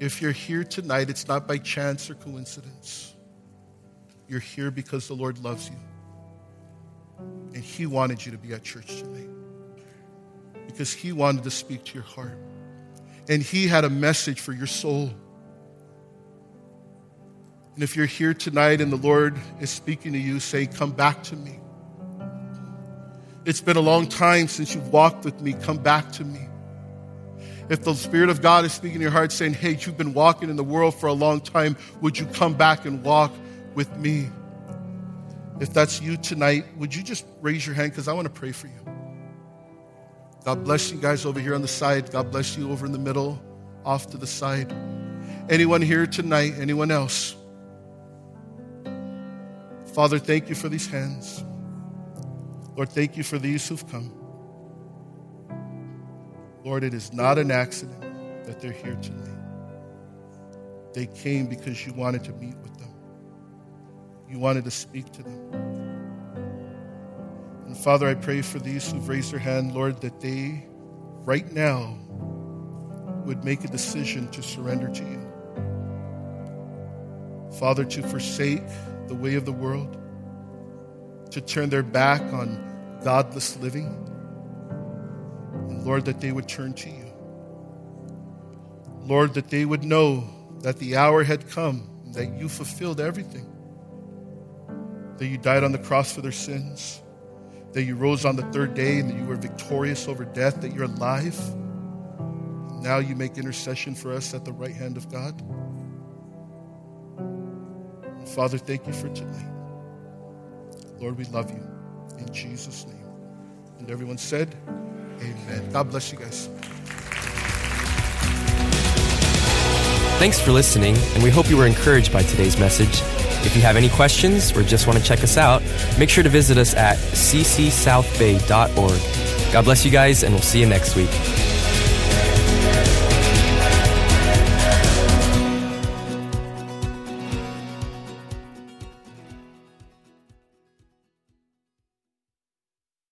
If you're here tonight, it's not by chance or coincidence. You're here because the Lord loves you. And He wanted you to be at church tonight. Because He wanted to speak to your heart. And He had a message for your soul. And if you're here tonight and the Lord is speaking to you, say, Come back to me. It's been a long time since you've walked with me. Come back to me. If the Spirit of God is speaking in your heart saying, Hey, you've been walking in the world for a long time, would you come back and walk with me? If that's you tonight, would you just raise your hand? Because I want to pray for you. God bless you guys over here on the side. God bless you over in the middle, off to the side. Anyone here tonight? Anyone else? Father, thank you for these hands. Lord, thank you for these who've come. Lord, it is not an accident that they're here tonight. They came because you wanted to meet with them, you wanted to speak to them. And Father, I pray for these who've raised their hand, Lord, that they right now would make a decision to surrender to you. Father, to forsake the way of the world to turn their back on godless living. And Lord, that they would turn to you. Lord, that they would know that the hour had come, that you fulfilled everything. That you died on the cross for their sins, that you rose on the third day, and that you were victorious over death, that you're alive. Now you make intercession for us at the right hand of God. Father, thank you for tonight. Lord, we love you. In Jesus' name. And everyone said, Amen. God bless you guys. Thanks for listening, and we hope you were encouraged by today's message. If you have any questions or just want to check us out, make sure to visit us at ccsouthbay.org. God bless you guys, and we'll see you next week.